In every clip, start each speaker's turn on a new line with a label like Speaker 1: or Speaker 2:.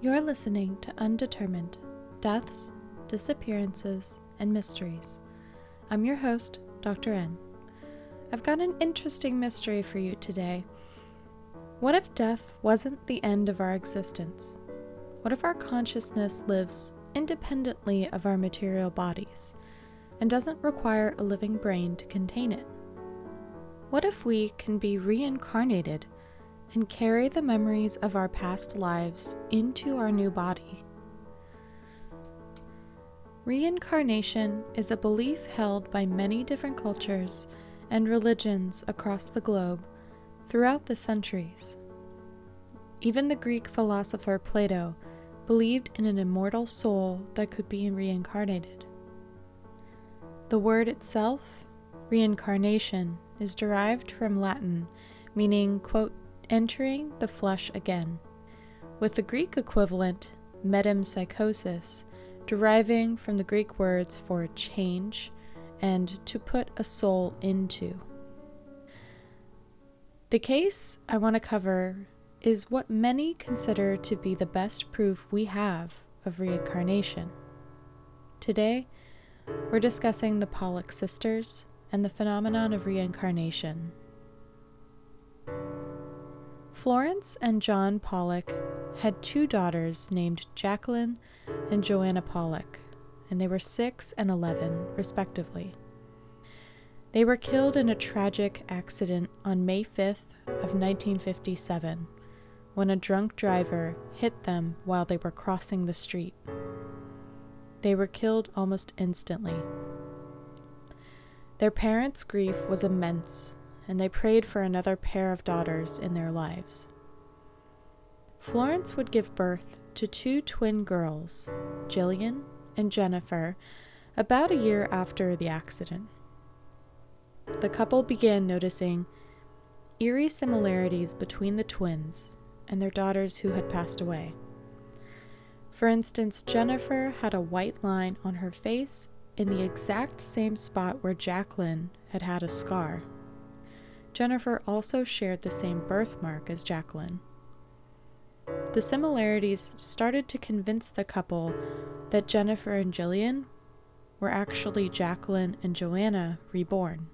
Speaker 1: You're listening to Undetermined Deaths, Disappearances, and Mysteries. I'm your host, Dr. N. I've got an interesting mystery for you today. What if death wasn't the end of our existence? What if our consciousness lives independently of our material bodies and doesn't require a living brain to contain it? What if we can be reincarnated and carry the memories of our past lives into our new body? Reincarnation is a belief held by many different cultures and religions across the globe throughout the centuries. Even the Greek philosopher Plato believed in an immortal soul that could be reincarnated. The word itself, reincarnation, is derived from Latin, meaning, quote, entering the flesh again, with the Greek equivalent, metempsychosis, deriving from the Greek words for change and to put a soul into. The case I want to cover is what many consider to be the best proof we have of reincarnation. Today, we're discussing the Pollock sisters and the phenomenon of reincarnation. Florence and John Pollock had two daughters named Jacqueline and Joanna Pollock, and they were 6 and 11, respectively. They were killed in a tragic accident on May 5th of 1957 when a drunk driver hit them while they were crossing the street. They were killed almost instantly. Their parents' grief was immense, and they prayed for another pair of daughters in their lives. Florence would give birth to two twin girls, Jillian and Jennifer, about a year after the accident the couple began noticing eerie similarities between the twins and their daughters who had passed away. For instance, Jennifer had a white line on her face in the exact same spot where Jacqueline had had a scar. Jennifer also shared the same birthmark as Jacqueline. The similarities started to convince the couple that Jennifer and Jillian were actually Jacqueline and Joanna reborn.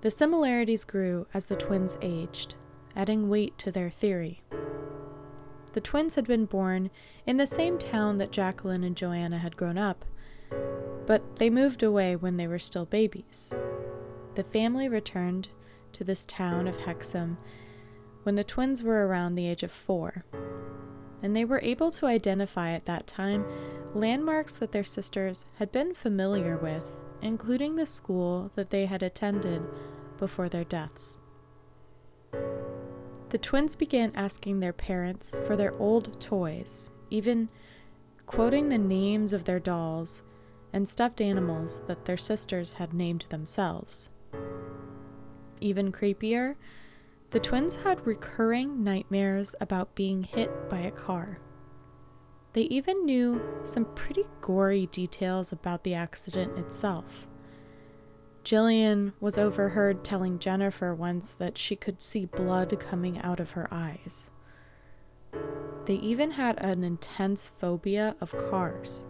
Speaker 1: The similarities grew as the twins aged, adding weight to their theory. The twins had been born in the same town that Jacqueline and Joanna had grown up, but they moved away when they were still babies. The family returned to this town of Hexham when the twins were around the age of four, and they were able to identify at that time landmarks that their sisters had been familiar with, including the school that they had attended before their deaths. The twins began asking their parents for their old toys, even quoting the names of their dolls and stuffed animals that their sisters had named themselves. Even creepier, the twins had recurring nightmares about being hit by a car. They even knew some pretty gory details about the accident itself. Jillian was overheard telling Jennifer once that she could see blood coming out of her eyes. They even had an intense phobia of cars.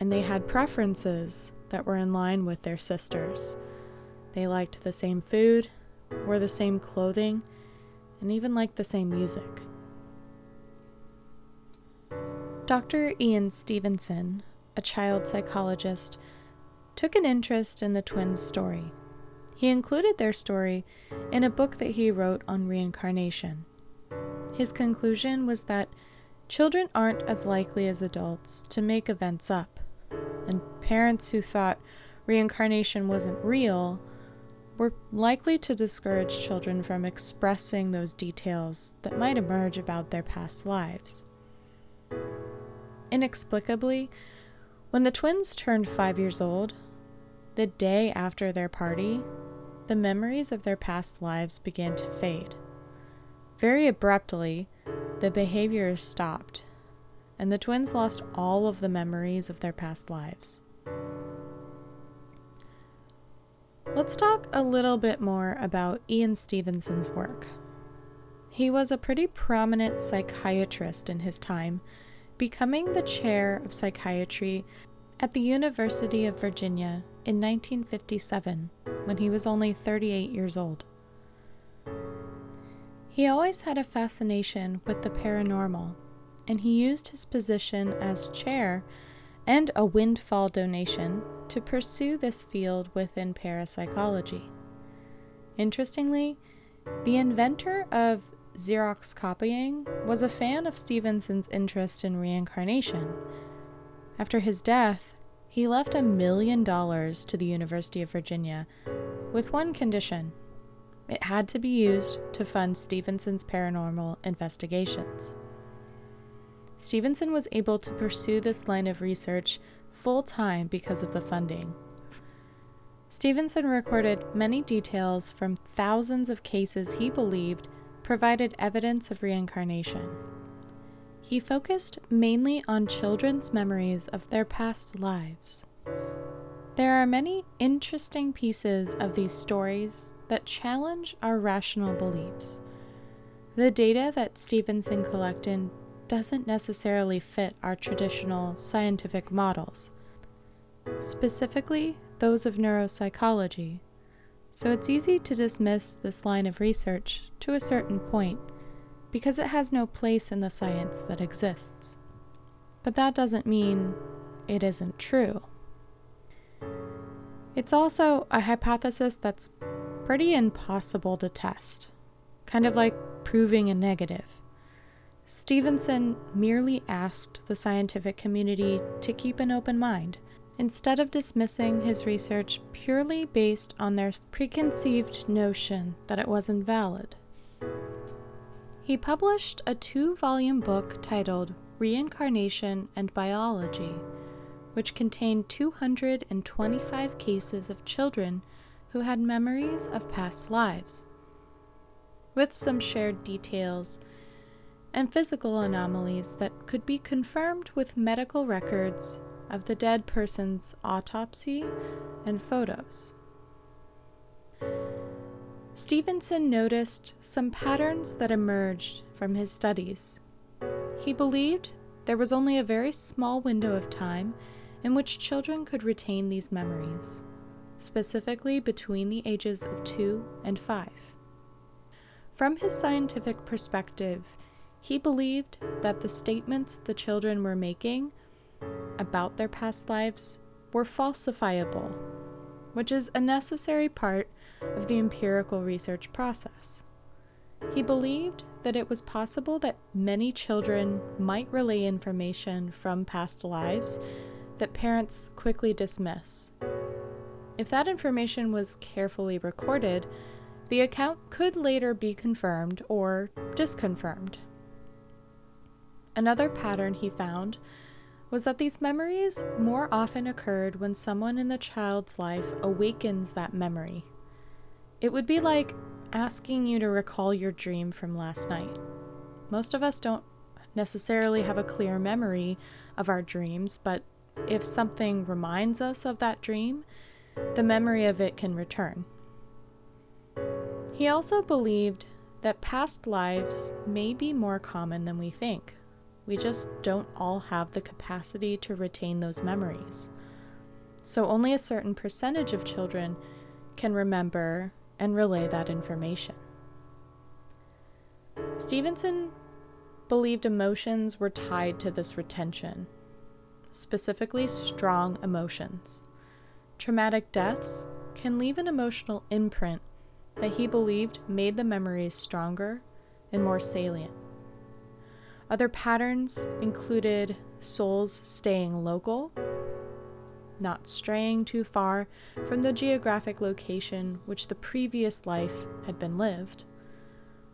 Speaker 1: And they had preferences that were in line with their sisters. They liked the same food, wore the same clothing, and even liked the same music. Dr. Ian Stevenson, a child psychologist, took an interest in the twins' story. He included their story in a book that he wrote on reincarnation. His conclusion was that children aren't as likely as adults to make events up, and parents who thought reincarnation wasn't real were likely to discourage children from expressing those details that might emerge about their past lives. Inexplicably, when the twins turned five years old, the day after their party, the memories of their past lives began to fade. Very abruptly, the behavior stopped, and the twins lost all of the memories of their past lives. Let's talk a little bit more about Ian Stevenson's work. He was a pretty prominent psychiatrist in his time, becoming the chair of psychiatry at the University of Virginia in 1957 when he was only 38 years old. He always had a fascination with the paranormal, and he used his position as chair and a windfall donation to pursue this field within parapsychology. Interestingly, the inventor of Xerox copying was a fan of Stevenson's interest in reincarnation. After his death, he left a million dollars to the University of Virginia with one condition it had to be used to fund Stevenson's paranormal investigations. Stevenson was able to pursue this line of research full time because of the funding. Stevenson recorded many details from thousands of cases he believed provided evidence of reincarnation. He focused mainly on children's memories of their past lives. There are many interesting pieces of these stories that challenge our rational beliefs. The data that Stevenson collected doesn't necessarily fit our traditional scientific models, specifically those of neuropsychology, so it's easy to dismiss this line of research to a certain point because it has no place in the science that exists. But that doesn't mean it isn't true. It's also a hypothesis that's pretty impossible to test, kind of like proving a negative. Stevenson merely asked the scientific community to keep an open mind instead of dismissing his research purely based on their preconceived notion that it was invalid. He published a two volume book titled Reincarnation and Biology, which contained 225 cases of children who had memories of past lives, with some shared details and physical anomalies that could be confirmed with medical records of the dead person's autopsy and photos. Stevenson noticed some patterns that emerged from his studies. He believed there was only a very small window of time in which children could retain these memories, specifically between the ages of 2 and 5. From his scientific perspective, he believed that the statements the children were making about their past lives were falsifiable, which is a necessary part of the empirical research process. He believed that it was possible that many children might relay information from past lives that parents quickly dismiss. If that information was carefully recorded, the account could later be confirmed or disconfirmed. Another pattern he found was that these memories more often occurred when someone in the child's life awakens that memory it would be like asking you to recall your dream from last night. Most of us don't necessarily have a clear memory of our dreams, but if something reminds us of that dream, the memory of it can return. He also believed that past lives may be more common than we think. We just don't all have the capacity to retain those memories. So, only a certain percentage of children can remember and relay that information. Stevenson believed emotions were tied to this retention, specifically strong emotions. Traumatic deaths can leave an emotional imprint that he believed made the memories stronger and more salient. Other patterns included souls staying local not straying too far from the geographic location which the previous life had been lived,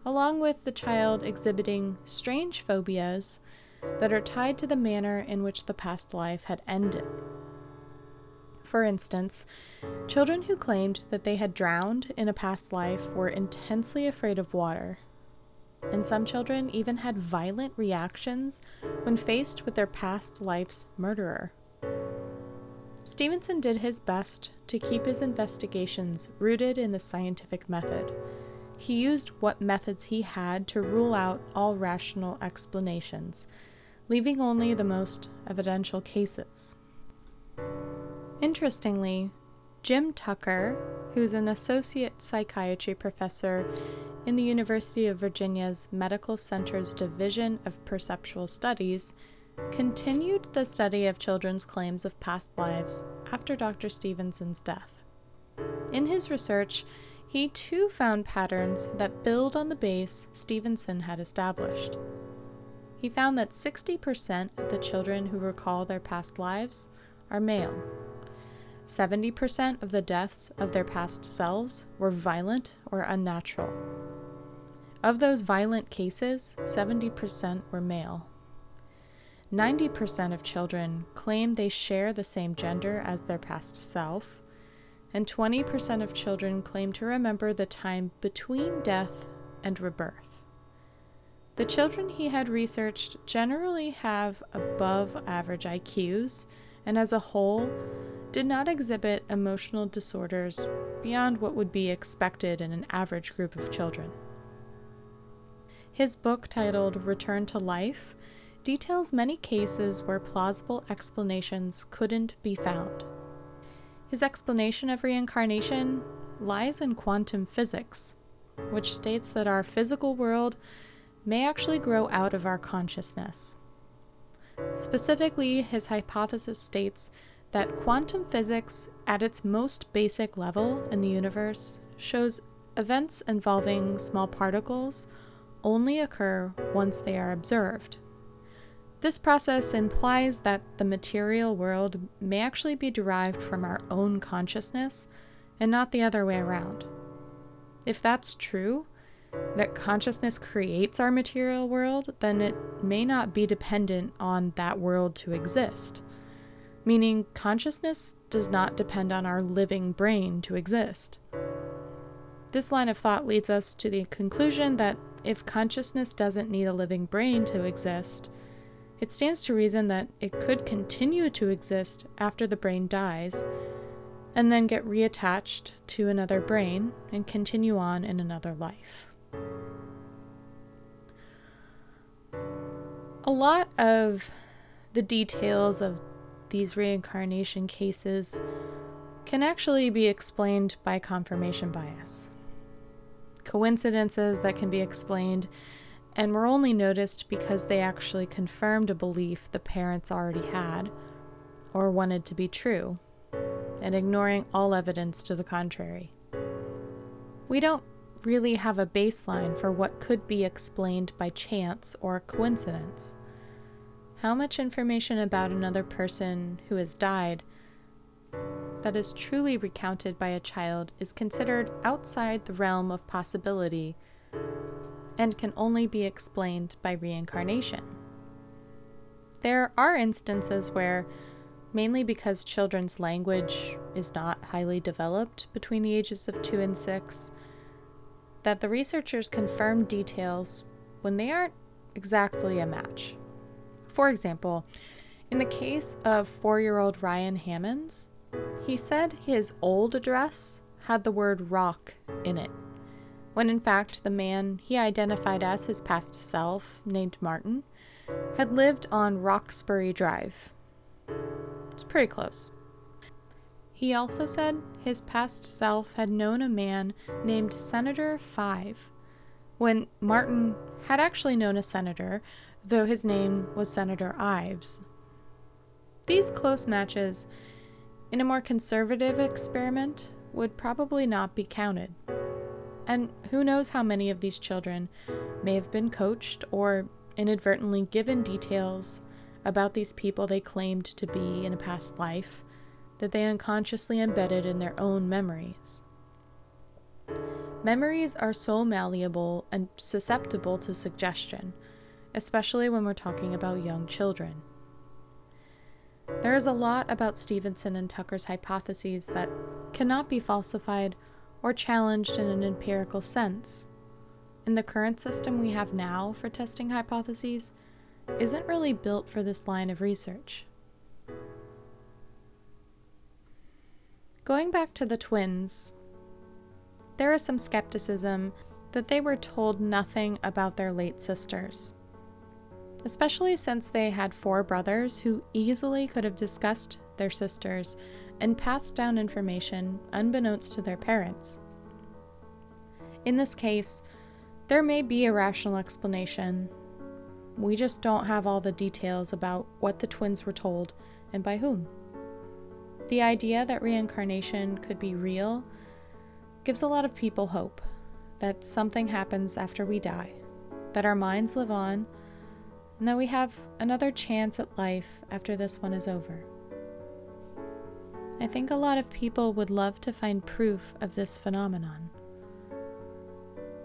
Speaker 1: along with the child exhibiting strange phobias that are tied to the manner in which the past life had ended. For instance, children who claimed that they had drowned in a past life were intensely afraid of water. And some children even had violent reactions when faced with their past life's murderer. Stevenson did his best to keep his investigations rooted in the scientific method. he used what methods he had to rule out all rational explanations, leaving only the most evidential cases. Interestingly, Jim Tucker, who's an associate psychiatry professor in the University of Virginia's Medical Center's Division of Perceptual Studies, continued the study of children's claims of past lives after Dr. Stevenson's death. In his research, he too found patterns that build on the base Stevenson had established. He found that 60% of the children who recall their past lives are male. 70% of the deaths of their past selves were violent or unnatural. Of those violent cases, 70% were male. 90% of children claim they share the same gender as their past self, and 20% of children claim to remember the time between death and rebirth. The children he had researched generally have above average IQs, and as a whole, did not exhibit emotional disorders beyond what would be expected in an average group of children. His book, titled Return to Life, details many cases where plausible explanations couldn't be found. His explanation of reincarnation lies in quantum physics, which states that our physical world may actually grow out of our consciousness. Specifically, his hypothesis states that quantum physics, at its most basic level in the universe, shows events involving small particles only occur once they are observed. This process implies that the material world may actually be derived from our own consciousness and not the other way around. If that's true, that consciousness creates our material world, then it may not be dependent on that world to exist. Meaning, consciousness does not depend on our living brain to exist. This line of thought leads us to the conclusion that if consciousness doesn't need a living brain to exist, it stands to reason that it could continue to exist after the brain dies, and then get reattached to another brain and continue on in another life. A lot of the details of these reincarnation cases can actually be explained by confirmation bias. Coincidences that can be explained and were only noticed because they actually confirmed a belief the parents already had or wanted to be true, and ignoring all evidence to the contrary. We don't really have a baseline for what could be explained by chance or coincidence. How much information about another person who has died that is truly recounted by a child is considered outside the realm of possibility and can only be explained by reincarnation. There are instances where, mainly because children's language is not highly developed between the ages of 2 and 6, that the researchers confirm details when they aren't exactly a match. For example, in the case of four year old Ryan Hammonds, he said his old address had the word rock in it when in fact the man he identified as his past self, named Martin, had lived on Roxbury Drive. It's pretty close. He also said his past self had known a man named Senator Five, when Martin had actually known a senator, though his name was Senator Ives. These close matches, in a more conservative experiment, would probably not be counted. And who knows how many of these children may have been coached or inadvertently given details about these people they claimed to be in a past life that they unconsciously embedded in their own memories. Memories are so malleable and susceptible to suggestion, especially when we're talking about young children. There is a lot about Stevenson and Tucker's hypotheses that cannot be falsified or challenged in an empirical sense. In the current system we have now for testing hypotheses, isn't really built for this line of research. Going back to the twins, there is some skepticism that they were told nothing about their late sisters, especially since they had four brothers who easily could have discussed their sisters and passed down information unbeknownst to their parents. In this case, there may be a rational explanation. We just don't have all the details about what the twins were told and by whom. The idea that reincarnation could be real gives a lot of people hope that something happens after we die, that our minds live on, and that we have another chance at life after this one is over. I think a lot of people would love to find proof of this phenomenon.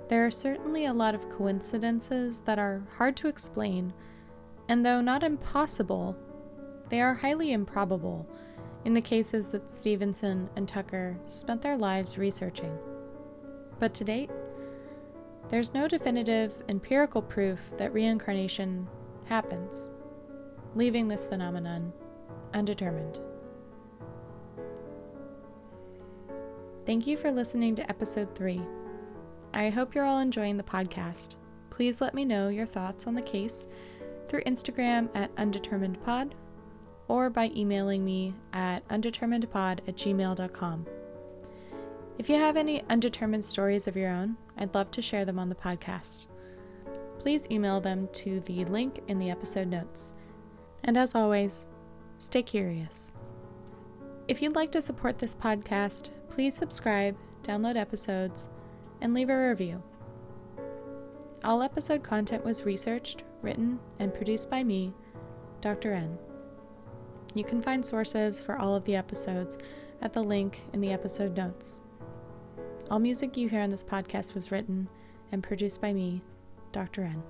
Speaker 1: There are certainly a lot of coincidences that are hard to explain, and though not impossible, they are highly improbable in the cases that Stevenson and Tucker spent their lives researching. But to date, there's no definitive empirical proof that reincarnation happens, leaving this phenomenon undetermined. Thank you for listening to episode 3. I hope you're all enjoying the podcast. Please let me know your thoughts on the case through Instagram at undeterminedpod or by emailing me at undeterminedpod at gmail.com. If you have any undetermined stories of your own, I'd love to share them on the podcast. Please email them to the link in the episode notes. And as always, stay curious. If you'd like to support this podcast, please subscribe, download episodes, and leave a review. All episode content was researched, written, and produced by me, Dr. N. You can find sources for all of the episodes at the link in the episode notes. All music you hear on this podcast was written and produced by me, Dr. N.